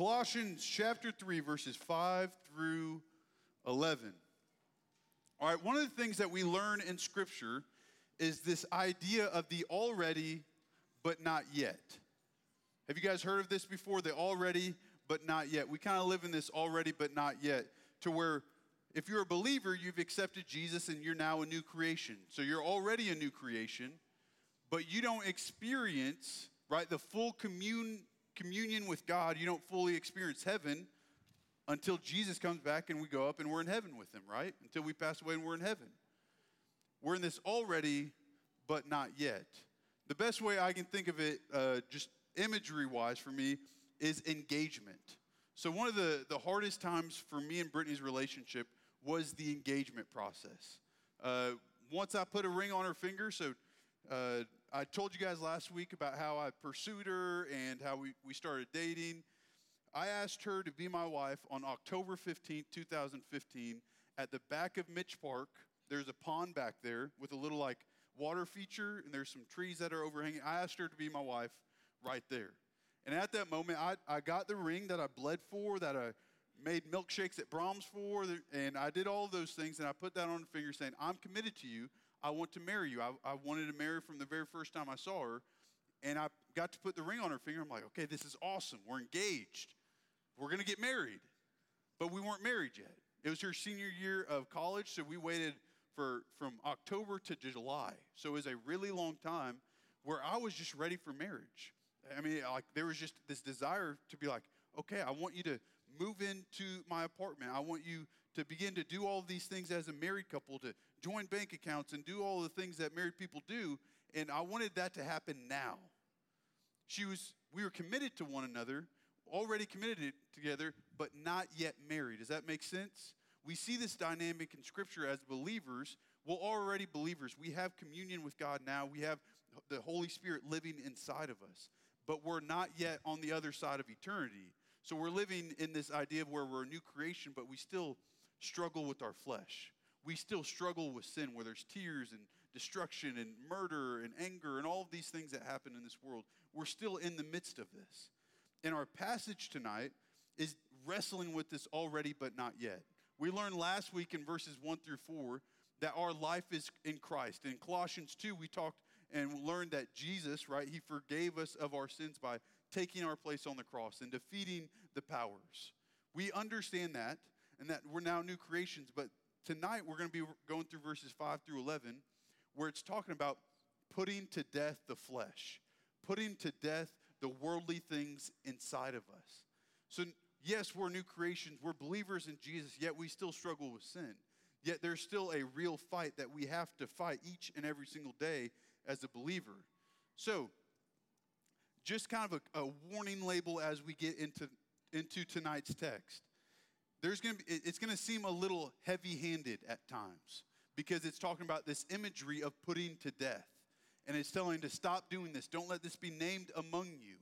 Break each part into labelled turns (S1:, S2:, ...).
S1: Colossians chapter 3, verses 5 through 11. All right, one of the things that we learn in Scripture is this idea of the already but not yet. Have you guys heard of this before? The already but not yet. We kind of live in this already but not yet, to where if you're a believer, you've accepted Jesus and you're now a new creation. So you're already a new creation, but you don't experience, right, the full commune communion with God, you don't fully experience heaven until Jesus comes back and we go up and we're in heaven with him, right? Until we pass away and we're in heaven. We're in this already, but not yet. The best way I can think of it, uh, just imagery wise for me, is engagement. So, one of the, the hardest times for me and Brittany's relationship was the engagement process. Uh, once I put a ring on her finger, so uh, I told you guys last week about how I pursued her and how we, we started dating. I asked her to be my wife on October 15th, 2015, at the back of Mitch Park. There's a pond back there with a little like water feature, and there's some trees that are overhanging. I asked her to be my wife right there. And at that moment, I, I got the ring that I bled for, that I made milkshakes at Braum's for, and I did all those things, and I put that on the finger saying, I'm committed to you. I want to marry you. I, I wanted to marry from the very first time I saw her. And I got to put the ring on her finger. I'm like, okay, this is awesome. We're engaged. We're going to get married. But we weren't married yet. It was her senior year of college, so we waited for from October to July. So it was a really long time where I was just ready for marriage. I mean, like there was just this desire to be like, okay, I want you to move into my apartment. I want you to begin to do all these things as a married couple, to join bank accounts and do all the things that married people do. And I wanted that to happen now. She was, we were committed to one another, already committed together, but not yet married. Does that make sense? We see this dynamic in Scripture as believers. We're already believers. We have communion with God now. We have the Holy Spirit living inside of us, but we're not yet on the other side of eternity. So we're living in this idea of where we're a new creation, but we still struggle with our flesh. We still struggle with sin, where there's tears and destruction and murder and anger and all of these things that happen in this world. We're still in the midst of this. And our passage tonight is wrestling with this already, but not yet. We learned last week in verses 1 through 4 that our life is in Christ. In Colossians 2, we talked and learned that Jesus, right, he forgave us of our sins by taking our place on the cross and defeating the powers. We understand that and that we're now new creations, but tonight we're going to be going through verses 5 through 11 where it's talking about putting to death the flesh, putting to death the worldly things inside of us. So, yes, we're new creations, we're believers in Jesus, yet we still struggle with sin. Yet there's still a real fight that we have to fight each and every single day as a believer. So, just kind of a, a warning label as we get into, into tonight's text. There's gonna be, it's going to seem a little heavy handed at times because it's talking about this imagery of putting to death. And it's telling to stop doing this. Don't let this be named among you.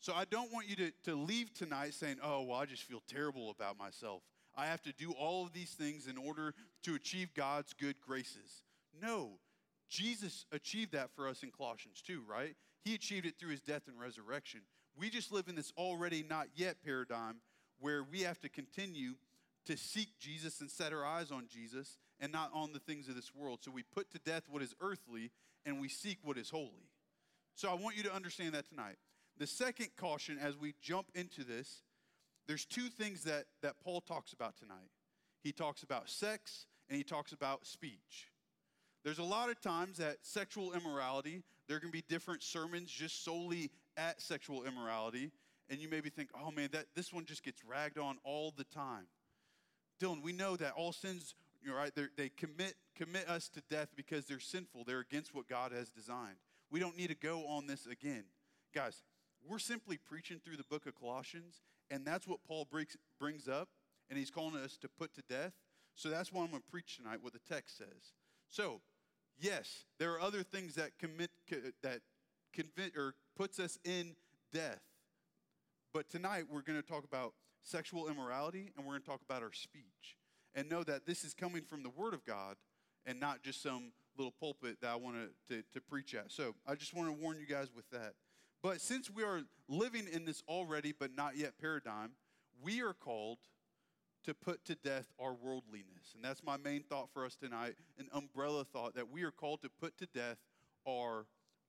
S1: So I don't want you to, to leave tonight saying, oh, well, I just feel terrible about myself. I have to do all of these things in order to achieve God's good graces. No, Jesus achieved that for us in Colossians 2, right? He achieved it through his death and resurrection. We just live in this already not yet paradigm where we have to continue to seek Jesus and set our eyes on Jesus and not on the things of this world. So we put to death what is earthly and we seek what is holy. So I want you to understand that tonight. The second caution as we jump into this, there's two things that, that Paul talks about tonight. He talks about sex and he talks about speech. There's a lot of times that sexual immorality, there can be different sermons just solely at sexual immorality. And you maybe think, oh man, that this one just gets ragged on all the time. Dylan, we know that all sins, right, they commit, commit us to death because they're sinful. They're against what God has designed. We don't need to go on this again. Guys, we're simply preaching through the book of Colossians, and that's what Paul brings, brings up, and he's calling us to put to death. So that's why I'm going to preach tonight, what the text says. So, yes, there are other things that commit that convict or puts us in death. But tonight we're going to talk about sexual immorality, and we're going to talk about our speech. And know that this is coming from the Word of God and not just some little pulpit that I want to, to, preach at. So I just want to warn you guys with that. But since we are living in this already but not yet paradigm, we are called to put to death our worldliness. And that's my main thought for us tonight an umbrella thought that we are called to put to death our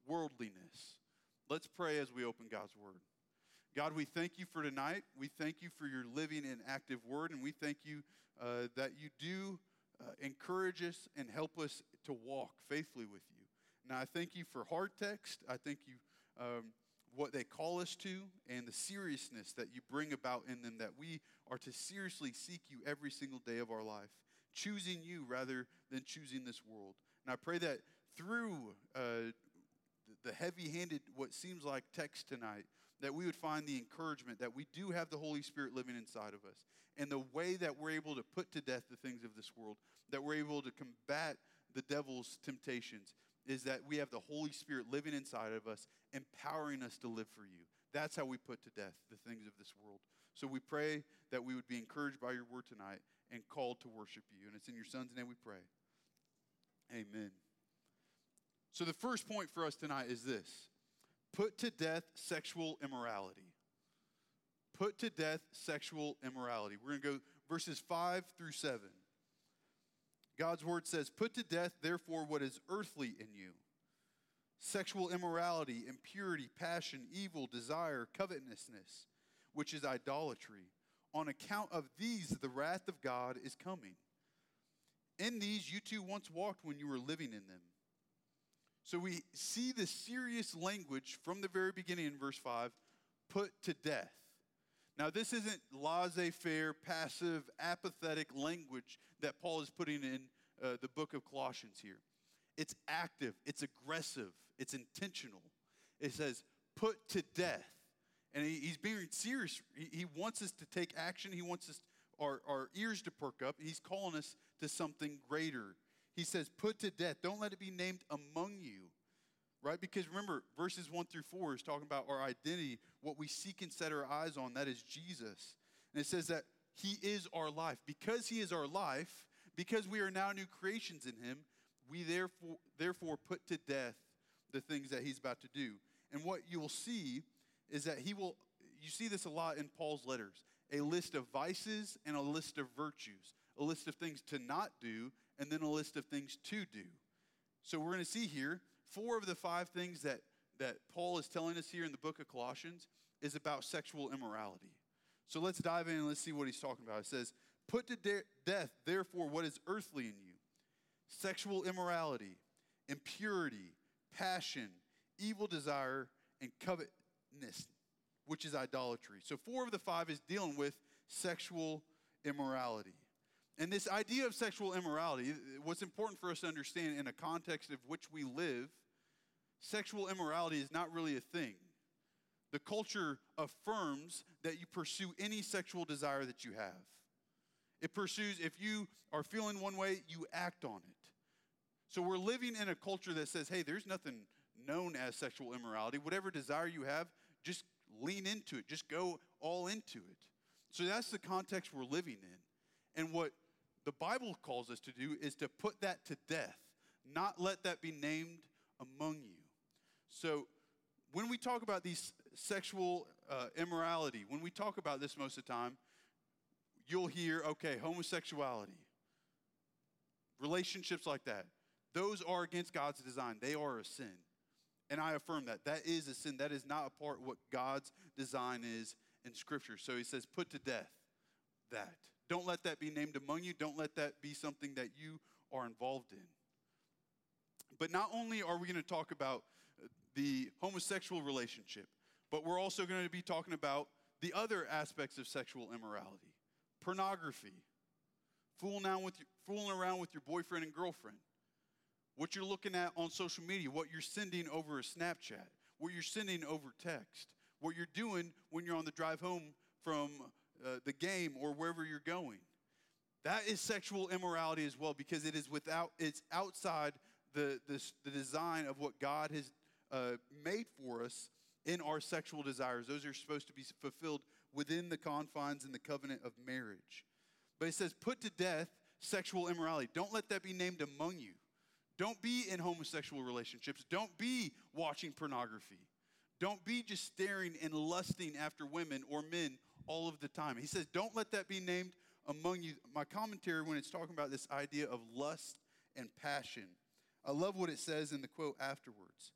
S1: worldliness. Let's pray as we open God's word. God, we thank you for tonight. We thank you for your living and active word, and we thank you uh, that you do uh, encourage us and help us to walk faithfully with you. Now, I thank you for hard text. I thank you um, what they call us to and the seriousness that you bring about in them, that we are to seriously seek you every single day of our life, choosing you rather than choosing this world. And I pray that through uh, the heavy handed, what seems like text tonight, that we would find the encouragement that we do have the Holy Spirit living inside of us. And the way that we're able to put to death the things of this world, that we're able to combat the devil's temptations, is that we have the Holy Spirit living inside of us, empowering us to live for you. That's how we put to death the things of this world. So we pray that we would be encouraged by your word tonight and called to worship you. And it's in your son's name we pray. Amen. So the first point for us tonight is this put to death sexual immorality. Put to death sexual immorality. We're going to go verses 5 through 7. God's word says, Put to death, therefore, what is earthly in you sexual immorality, impurity, passion, evil, desire, covetousness, which is idolatry. On account of these, the wrath of God is coming. In these, you too once walked when you were living in them. So we see the serious language from the very beginning in verse 5 put to death. Now, this isn't laissez faire, passive, apathetic language that Paul is putting in uh, the book of Colossians here. It's active, it's aggressive, it's intentional. It says, put to death. And he, he's being serious. He, he, wants us to take action, he wants us, our, our ears to perk up. He's calling us to something greater. He says, put to death. Don't let it be named among you right? Because remember, verses 1 through 4 is talking about our identity, what we seek and set our eyes on, that is Jesus. And it says that He is our life. Because He is our life, because we are now new creations in Him, we therefore, therefore put to death the things that He's about to do. And what you will see is that He will, you see this a lot in Paul's letters a list of vices and a list of virtues, a list of things to not do, and then a list of things to do. So we're going to see here four of the five things that, that Paul is telling us here in the book of Colossians is about sexual immorality. So let's dive in and let's see what he's talking about. It says, Put to de- death, therefore, what is earthly in you sexual immorality, impurity, passion, evil desire, and covetousness, which is idolatry. So, four of the five is dealing with sexual immorality. And this idea of sexual immorality, what's important for us to understand in a context of which we live, sexual immorality is not really a thing. The culture affirms that you pursue any sexual desire that you have. It pursues, if you are feeling one way, you act on it. So we're living in a culture that says, hey, there's nothing known as sexual immorality. Whatever desire you have, just lean into it, just go all into it. So that's the context we're living in. And what the Bible calls us to do is to put that to death, not let that be named among you. So, when we talk about these sexual uh, immorality, when we talk about this most of the time, you'll hear, okay, homosexuality, relationships like that. Those are against God's design. They are a sin. And I affirm that. That is a sin. That is not a part what God's design is in Scripture. So he says, put to death that. Don't let that be named among you. Don't let that be something that you are involved in. But not only are we going to talk about the homosexual relationship, but we're also going to be talking about the other aspects of sexual immorality. Pornography, fooling around with your, fooling around with your boyfriend and girlfriend, what you're looking at on social media, what you're sending over a Snapchat, what you're sending over text, what you're doing when you're on the drive home from uh, the game or wherever you're going. That is sexual immorality as well because it is without, it's outside the, the, the design of what God has uh, made for us in our sexual desires. Those are supposed to be fulfilled within the confines and the covenant of marriage. But it says, put to death sexual immorality. Don't let that be named among you. Don't be in homosexual relationships. Don't be watching pornography. Don't be just staring and lusting after women or men all of the time. He says, don't let that be named among you. My commentary, when it's talking about this idea of lust and passion, I love what it says in the quote afterwards.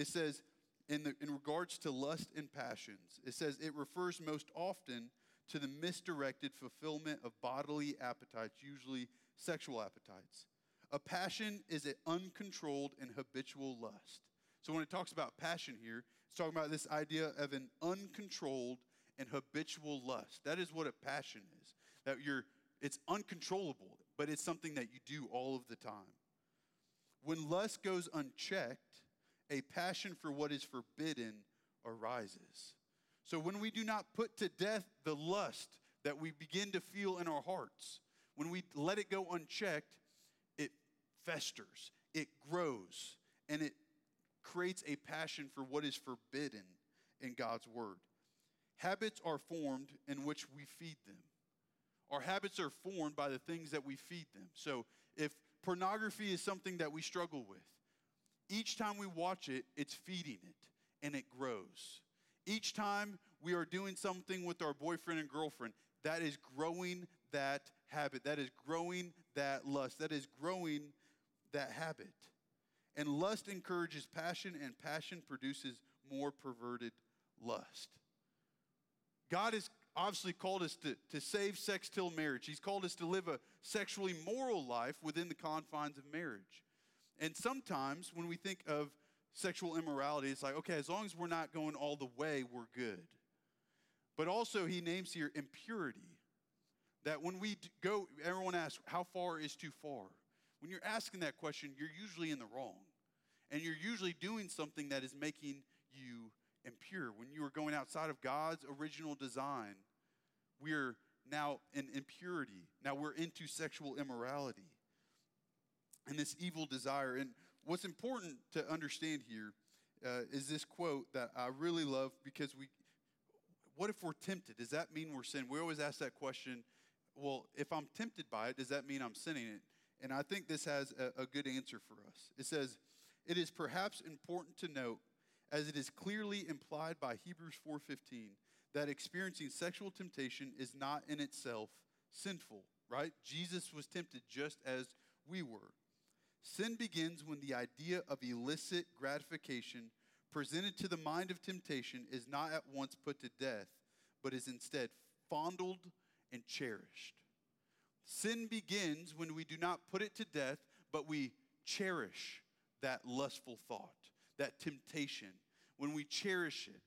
S1: It says, in, the, in regards to lust and passions, it says it refers most often to the misdirected fulfillment of bodily appetites, usually sexual appetites. A passion is an uncontrolled and habitual lust. So when it talks about passion here, it's talking about this idea of an uncontrolled and habitual lust. That is what a passion is. That you're it's uncontrollable, but it's something that you do all of the time. When lust goes unchecked, a passion for what is forbidden arises. So when we do not put to death the lust that we begin to feel in our hearts, when we let it go unchecked, it festers, it grows, and it creates a passion for what is forbidden in God's word. Habits are formed in which we feed them. Our habits are formed by the things that we feed them. So if pornography is something that we struggle with, each time we watch it, it's feeding it and it grows. Each time we are doing something with our boyfriend and girlfriend, that is growing that habit. That is growing that lust. That is growing that habit. And lust encourages passion, and passion produces more perverted lust. God has obviously called us to, to save sex till marriage. He's called us to live a sexually moral life within the confines of marriage. And sometimes when we think of sexual immorality, it's like, okay, as long as we're not going all the way, we're good. But also, he names here impurity. That when we go, everyone asks, how far is too far? When you're asking that question, you're usually in the wrong. And you're usually doing something that is making you impure. When you are going outside of God's original design, we're now in impurity. Now we're into sexual immorality and this evil desire. And what's important to understand here uh, is this quote that I really love because we, what if we're tempted? Does that mean we're sinning? We always ask that question. Well, if I'm tempted by it, does that mean I'm sinning it? And I think this has a, a good answer for us. It says, It is perhaps important to note as it is clearly implied by Hebrews 4:15 that experiencing sexual temptation is not in itself sinful, right? Jesus was tempted just as we were. Sin begins when the idea of illicit gratification presented to the mind of temptation is not at once put to death, but is instead fondled and cherished. Sin begins when we do not put it to death, but we cherish that lustful thought that temptation, when we cherish it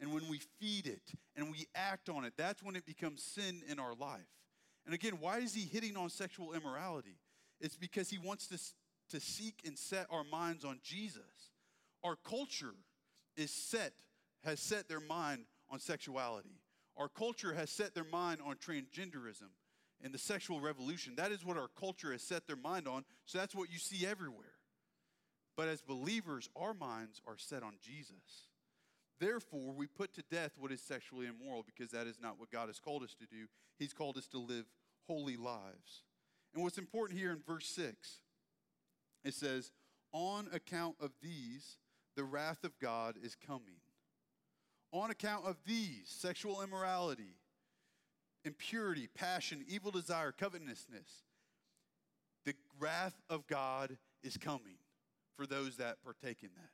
S1: and when we feed it and we act on it, that's when it becomes sin in our life. And again, why is he hitting on sexual immorality? It's because he wants to, to seek and set our minds on Jesus. Our culture is set, has set their mind on sexuality. Our culture has set their mind on transgenderism and the sexual revolution. That is what our culture has set their mind on. So that's what you see everywhere. But as believers, our minds are set on Jesus. Therefore, we put to death what is sexually immoral because that is not what God has called us to do. He's called us to live holy lives. And what's important here in verse 6, it says, On account of these, the wrath of God is coming. On account of these, sexual immorality, impurity, passion, evil desire, covetousness, the wrath of God is coming for those that partake in that.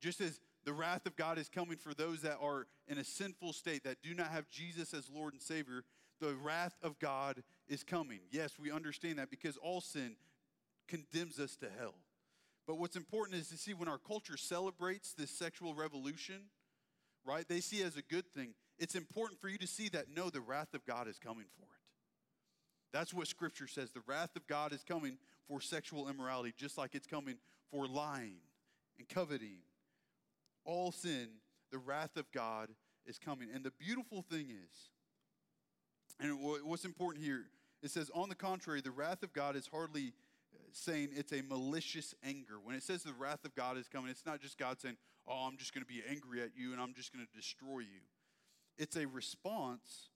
S1: Just as the wrath of God is coming for those that are in a sinful state, that do not have Jesus as Lord and Savior, the wrath of God is coming. Yes, we understand that because all sin condemns us to hell. But what's important is to see when our culture celebrates this sexual revolution, right? They see it as a good thing. It's important for you to see that no, the wrath of God is coming for it. That's what Scripture says. The wrath of God is coming for sexual immorality, just like it's coming for lying and coveting. All sin, the wrath of God is coming. And the beautiful thing is, and what's important here, it says, on the contrary, the wrath of God is hardly saying it's a malicious anger. When it says the wrath of God is coming, it's not just God saying, oh, I'm just going to be angry at you and I'm just going to destroy you. It's a response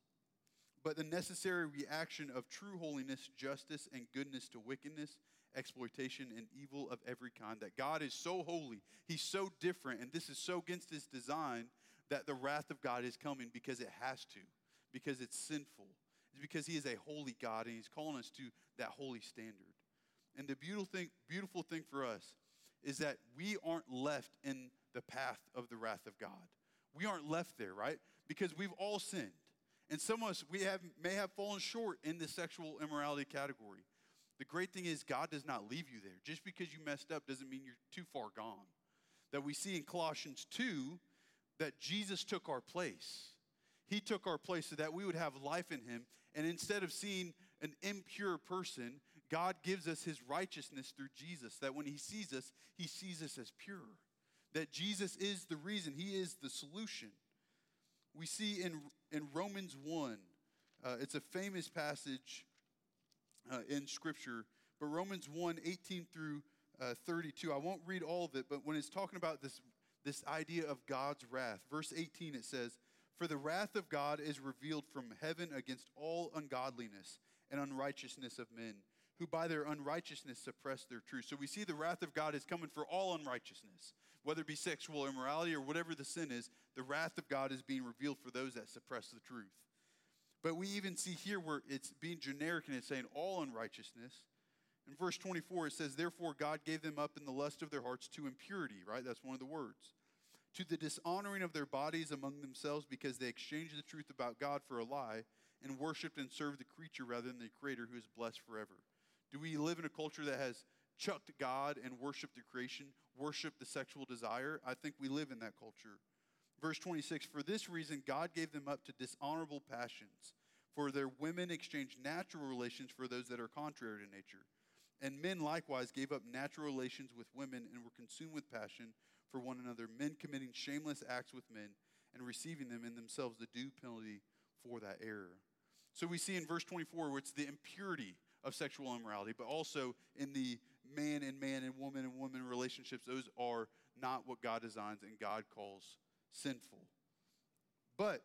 S1: but the necessary reaction of true holiness, justice, and goodness to wickedness, exploitation, and evil of every kind. That God is so holy, He's so different, and this is so against His design that the wrath of God is coming because it has to, because it's sinful. It's because He is a holy God, and He's calling us to that holy standard. And the beautiful thing, beautiful thing for us is that we aren't left in the path of the wrath of God. We aren't left there, right? Because we've all sinned. And some of us, we have, may have fallen short in the sexual immorality category. The great thing is, God does not leave you there. Just because you messed up doesn't mean you're too far gone. That we see in Colossians 2 that Jesus took our place. He took our place so that we would have life in Him. And instead of seeing an impure person, God gives us His righteousness through Jesus. That when He sees us, He sees us as pure. That Jesus is the reason, He is the solution. We see in, in Romans 1, uh, it's a famous passage uh, in Scripture. But Romans 1 18 through uh, 32, I won't read all of it, but when it's talking about this, this idea of God's wrath, verse 18, it says, For the wrath of God is revealed from heaven against all ungodliness and unrighteousness of men, who by their unrighteousness suppress their truth. So we see the wrath of God is coming for all unrighteousness, whether it be sexual immorality or whatever the sin is, the wrath of God is being revealed for those that suppress the truth. But we even see here where it's being generic and it's saying all unrighteousness. In verse 24, it says, Therefore God gave them up in the lust of their hearts to impurity, right? That's one of the words. To the dishonoring of their bodies among themselves because they exchanged the truth about God for a lie and worshiped and served the creature rather than the creator who is blessed forever. Do we live in a culture that has chucked God and worshiped the creation, worshiped the sexual desire? I think we live in that culture. Verse 26 For this reason, God gave them up to dishonorable passions. For their women exchanged natural relations for those that are contrary to nature. And men likewise gave up natural relations with women and were consumed with passion for one another, men committing shameless acts with men and receiving them in themselves the due penalty for that error. So we see in verse 24 where it's the impurity of sexual immorality, but also in the man and man and woman and woman relationships, those are not what God designs and God calls sinful. But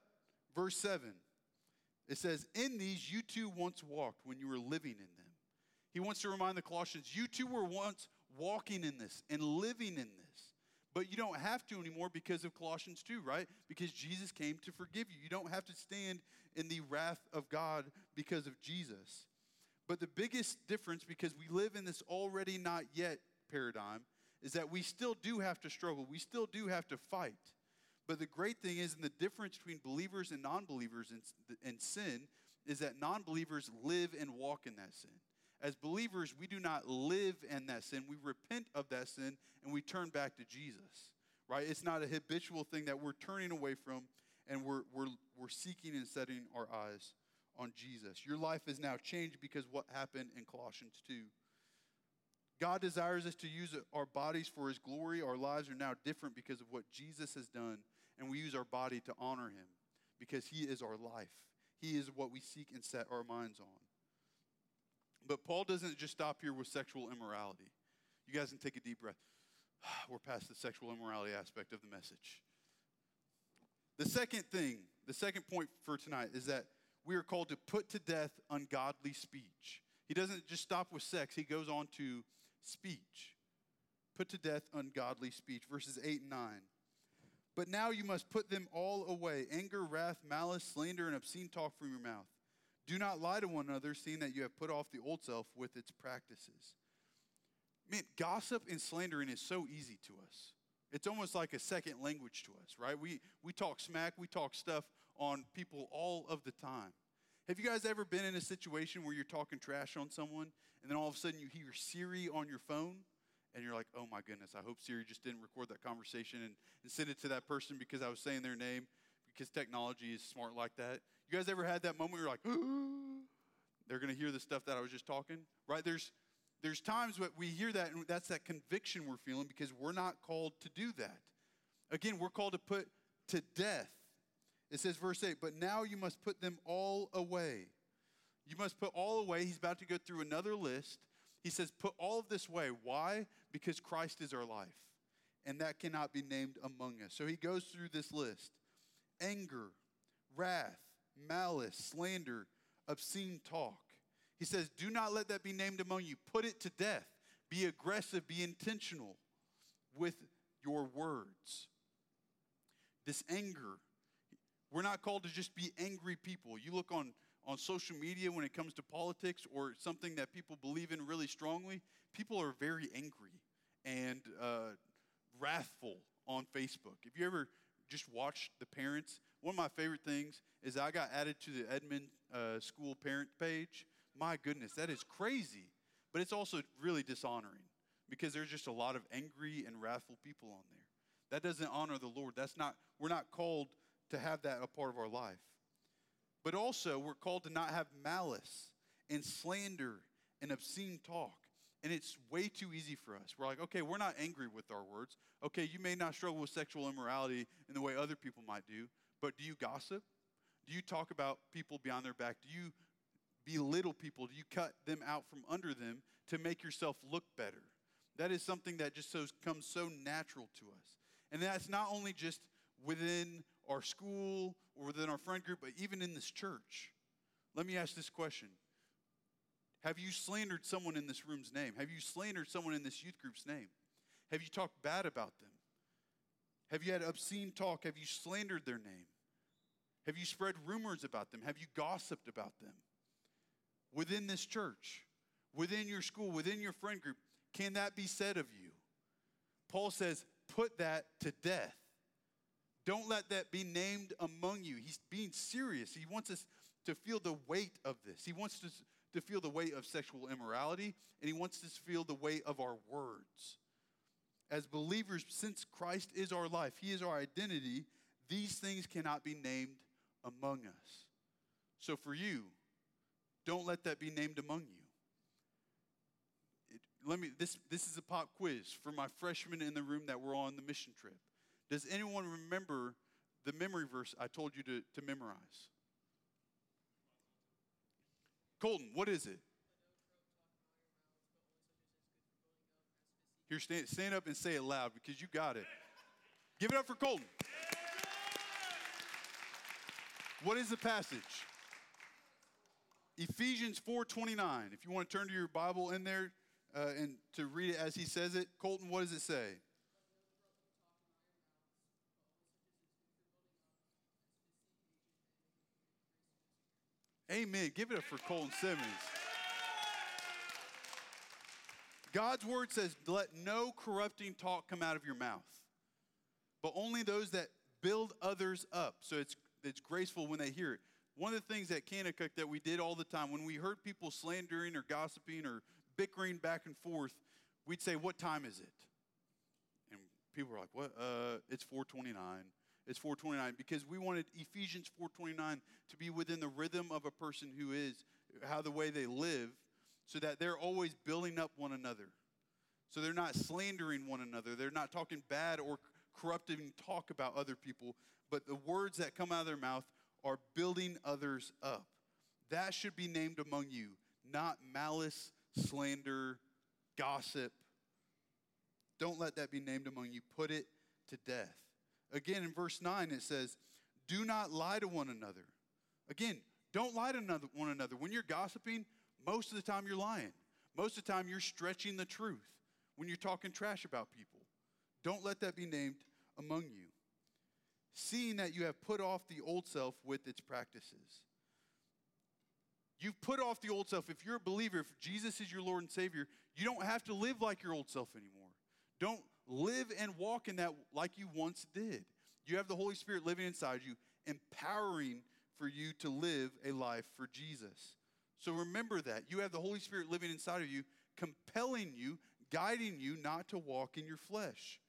S1: verse 7, it says, In these you too once walked when you were living in them. He wants to remind the Colossians, you too were once walking in this and living in this. But you don't have to anymore because of Colossians 2, right? Because Jesus came to forgive you. You don't have to stand in the wrath of God because of Jesus. But the biggest difference, because we live in this already not yet paradigm, is that we still do have to struggle. We still do have to fight. But the great thing is, and the difference between believers and non believers in, in sin, is that non believers live and walk in that sin. As believers, we do not live in that sin. We repent of that sin and we turn back to Jesus, right? It's not a habitual thing that we're turning away from and we're, we're, we're seeking and setting our eyes on Jesus. Your life is now changed because what happened in Colossians 2. God desires us to use our bodies for his glory. Our lives are now different because of what Jesus has done and we use our body to honor him because he is our life. He is what we seek and set our minds on. But Paul doesn't just stop here with sexual immorality. You guys can take a deep breath. We're past the sexual immorality aspect of the message. The second thing, the second point for tonight is that we are called to put to death ungodly speech. He doesn't just stop with sex, he goes on to speech. Put to death ungodly speech. Verses 8 and 9. But now you must put them all away anger, wrath, malice, slander, and obscene talk from your mouth. Do not lie to one another, seeing that you have put off the old self with its practices. Man, gossip and slandering is so easy to us. It's almost like a second language to us, right? We, we talk smack, we talk stuff on people all of the time. Have you guys ever been in a situation where you're talking trash on someone and then all of a sudden you hear Siri on your phone? and you're like, oh my goodness, I hope Siri just didn't record that conversation and, and send it to that person because I was saying their name because technology is smart like that. You guys ever had that moment where you're like, Ooh, they're going to hear the stuff that I was just talking? Right? There's, there's times that we hear that, and that's that conviction we're feeling because we're not called to do that. Again, we're called to put to death. It says, verse 8, but now you must put them all away. You must put all away. He's about to go through another list he says, Put all of this away. Why? Because Christ is our life, and that cannot be named among us. So he goes through this list anger, wrath, malice, slander, obscene talk. He says, Do not let that be named among you. Put it to death. Be aggressive, be intentional with your words. This anger, we're not called to just be angry people. You look on, on social media when it comes to politics or something that people believe in really strongly, people are very angry and uh, wrathful on Facebook. If you ever just watch the parents, one of my favorite things is I got added to the Edmond uh, School parent page. My goodness, that is crazy. But it's also really dishonoring because there's just a lot of angry and wrathful people on there. That doesn't honor the Lord. That's not, we're not called to have that a part of our life. But also, we're called to not have malice and slander and obscene talk. And it's way too easy for us. We're like, okay, we're not angry with our words. Okay, you may not struggle with sexual immorality in the way other people might do, but do you gossip? Do you talk about people behind their back? Do you belittle people? Do you cut them out from under them to make yourself look better? That is something that just so, comes so natural to us. And that's not only just within our school or within our friend group, but even in this church. Let me ask this question Have you slandered someone in this room's name? Have you slandered someone in this youth group's name? Have you talked bad about them? Have you had obscene talk? Have you slandered their name? Have you spread rumors about them? Have you gossiped about them? Within this church, within your school, within your friend group, can that be said of you? Paul says, put that to death. Don't let that be named among you. He's being serious. He wants us to feel the weight of this. He wants us to feel the weight of sexual immorality, and he wants us to feel the weight of our words. As believers, since Christ is our life, he is our identity, these things cannot be named among us. So for you, don't let that be named among you let me this this is a pop quiz for my freshmen in the room that were on the mission trip. Does anyone remember the memory verse I told you to, to memorize? Colton, what is it? Here, stand, stand up and say it loud because you got it. Give it up for Colton. What is the passage? Ephesians 4:29. If you want to turn to your Bible in there, uh, and to read it as he says it. Colton, what does it say? Amen. Give it up for Colton Simmons. God's word says, let no corrupting talk come out of your mouth, but only those that build others up. So it's, it's graceful when they hear it. One of the things at Kanakuk that we did all the time, when we heard people slandering or gossiping or bickering back and forth, we'd say, What time is it? And people were like, What? Uh, it's 429. It's 429 because we wanted Ephesians 429 to be within the rhythm of a person who is, how the way they live, so that they're always building up one another. So they're not slandering one another. They're not talking bad or corrupting talk about other people, but the words that come out of their mouth are building others up. That should be named among you, not malice slander, gossip. Don't let that be named among you. Put it to death. Again, in verse 9, it says, Do not lie to one another. Again, don't lie to one another. When you're gossiping, most of the time you're lying. Most of the time you're stretching the truth when you're talking trash about people. Don't let that be named among you. Seeing that you have put off the old self with its practices. You've put off the old self. If you're a believer, if Jesus is your Lord and Savior, you don't have to live like your old self anymore. Don't live and walk in that like you once did. You have the Holy Spirit living inside you, empowering for you to live a life for Jesus. So remember that. You have the Holy Spirit living inside of you, compelling you, guiding you not to walk in your flesh.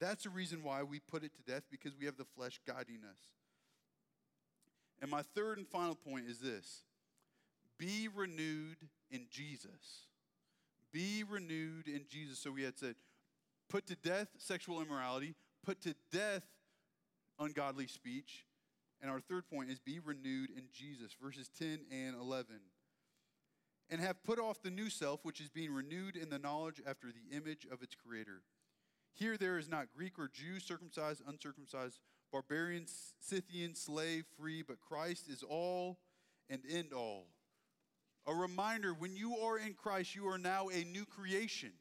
S1: That's the reason why we put it to death because we have the flesh guiding us. And my third and final point is this be renewed in Jesus. Be renewed in Jesus. So we had said, put to death sexual immorality, put to death ungodly speech. And our third point is be renewed in Jesus, verses 10 and 11. And have put off the new self, which is being renewed in the knowledge after the image of its creator. Here there is not Greek or Jew, circumcised, uncircumcised, barbarian, Scythian, slave, free, but Christ is all and end all A reminder when you are in Christ, you are now a new creation.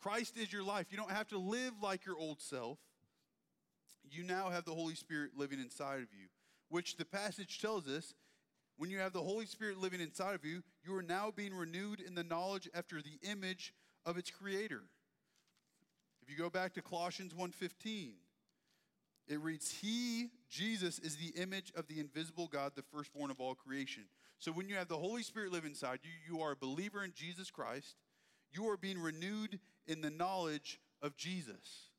S1: Christ is your life. You don't have to live like your old self. You now have the Holy Spirit living inside of you, which the passage tells us when you have the Holy Spirit living inside of you, you are now being renewed in the knowledge after the image of its creator. If you go back to Colossians 1:15, it reads, He, Jesus, is the image of the invisible God, the firstborn of all creation. So when you have the Holy Spirit live inside you, you are a believer in Jesus Christ. You are being renewed in the knowledge of Jesus.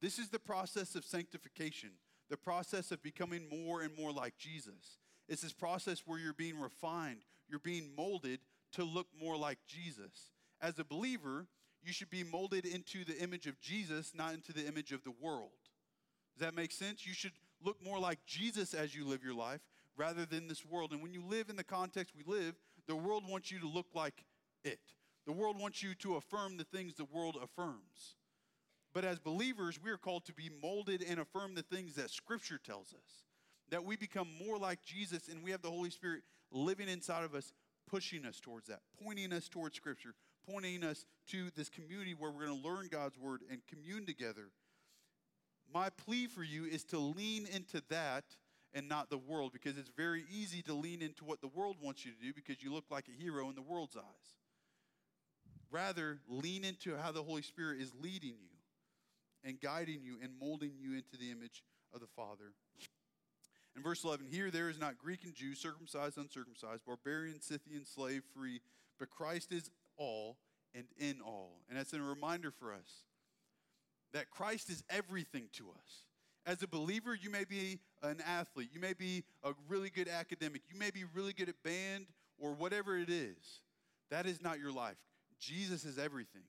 S1: This is the process of sanctification, the process of becoming more and more like Jesus. It's this process where you're being refined, you're being molded to look more like Jesus. As a believer, you should be molded into the image of Jesus, not into the image of the world. Does that make sense? You should look more like Jesus as you live your life rather than this world. And when you live in the context we live, the world wants you to look like it. The world wants you to affirm the things the world affirms. But as believers, we are called to be molded and affirm the things that Scripture tells us. That we become more like Jesus and we have the Holy Spirit living inside of us, pushing us towards that, pointing us towards Scripture, pointing us to this community where we're going to learn God's Word and commune together. My plea for you is to lean into that and not the world because it's very easy to lean into what the world wants you to do because you look like a hero in the world's eyes. Rather, lean into how the Holy Spirit is leading you and guiding you and molding you into the image of the Father. In verse 11, here there is not Greek and Jew, circumcised, uncircumcised, barbarian, Scythian, slave, free, but Christ is all and in all. And that's a reminder for us that Christ is everything to us. As a believer, you may be an athlete, you may be a really good academic, you may be really good at band or whatever it is. That is not your life. Jesus is everything.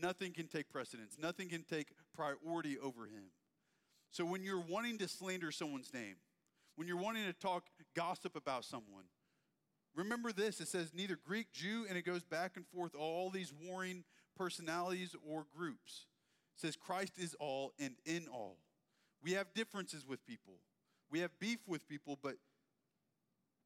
S1: Nothing can take precedence, nothing can take priority over him. So when you're wanting to slander someone's name, when you're wanting to talk gossip about someone, remember this it says neither Greek, Jew, and it goes back and forth, all these warring personalities or groups. It says Christ is all and in all. We have differences with people, we have beef with people, but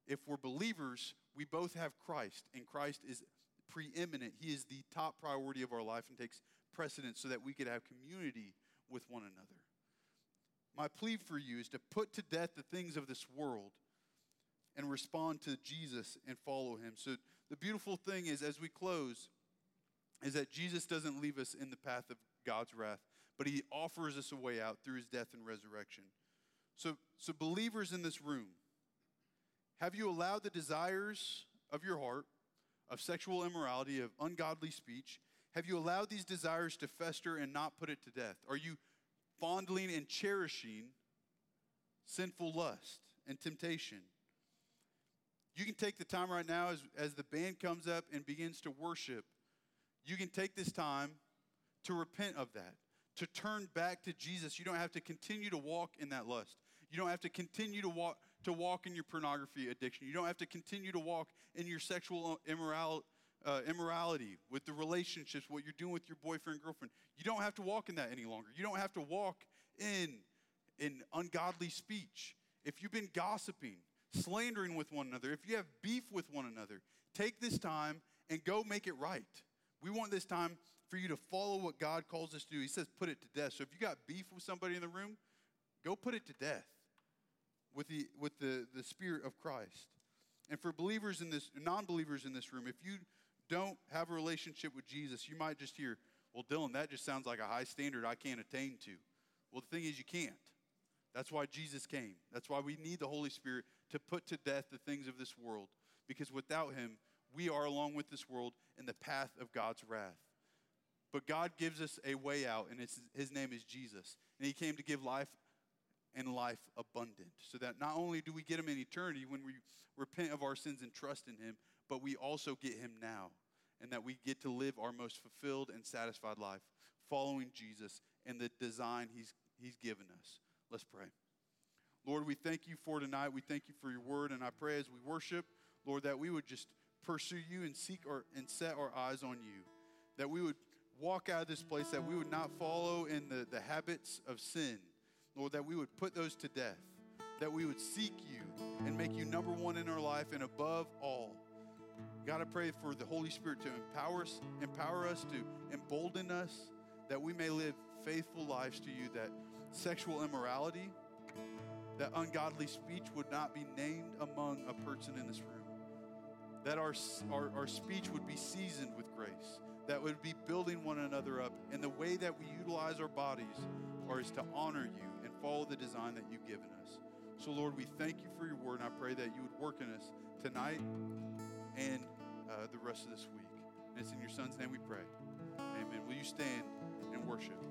S1: if we're believers, we both have Christ, and Christ is preeminent. He is the top priority of our life and takes precedence so that we could have community with one another. My plea for you is to put to death the things of this world and respond to Jesus and follow him. So, the beautiful thing is, as we close, is that Jesus doesn't leave us in the path of God's wrath, but he offers us a way out through his death and resurrection. So, so believers in this room, have you allowed the desires of your heart, of sexual immorality, of ungodly speech, have you allowed these desires to fester and not put it to death? Are you fondling and cherishing sinful lust and temptation? You can take the time right now as, as the band comes up and begins to worship. You can take this time to repent of that to turn back to Jesus. You don't have to continue to walk in that lust. You don't have to continue to walk to walk in your pornography addiction. You don't have to continue to walk in your sexual immoral, uh, immorality with the relationships, what you're doing with your boyfriend, girlfriend. You don't have to walk in that any longer. You don't have to walk in in ungodly speech. If you've been gossiping, slandering with one another, if you have beef with one another, take this time and go make it right. We want this time for you to follow what God calls us to do. He says, put it to death. So if you got beef with somebody in the room, go put it to death with the, with the, the Spirit of Christ. And for believers in this, non believers in this room, if you don't have a relationship with Jesus, you might just hear, well, Dylan, that just sounds like a high standard I can't attain to. Well, the thing is, you can't. That's why Jesus came. That's why we need the Holy Spirit to put to death the things of this world. Because without Him, we are, along with this world, in the path of God's wrath. But God gives us a way out, and his name is Jesus. And he came to give life and life abundant. So that not only do we get him in eternity when we repent of our sins and trust in him, but we also get him now. And that we get to live our most fulfilled and satisfied life following Jesus and the design he's, he's given us. Let's pray. Lord, we thank you for tonight. We thank you for your word. And I pray as we worship, Lord, that we would just pursue you and seek our, and set our eyes on you. That we would walk out of this place, that we would not follow in the, the habits of sin. Lord, that we would put those to death, that we would seek you and make you number one in our life and above all. God, I pray for the Holy Spirit to empower us, empower us, to embolden us, that we may live faithful lives to you, that sexual immorality, that ungodly speech would not be named among a person in this room, that our, our, our speech would be seasoned with grace, that would be building one another up, and the way that we utilize our bodies are is to honor you follow the design that you've given us. So, Lord, we thank you for your word, and I pray that you would work in us tonight and uh, the rest of this week. And it's in your son's name we pray. Amen. Will you stand and worship?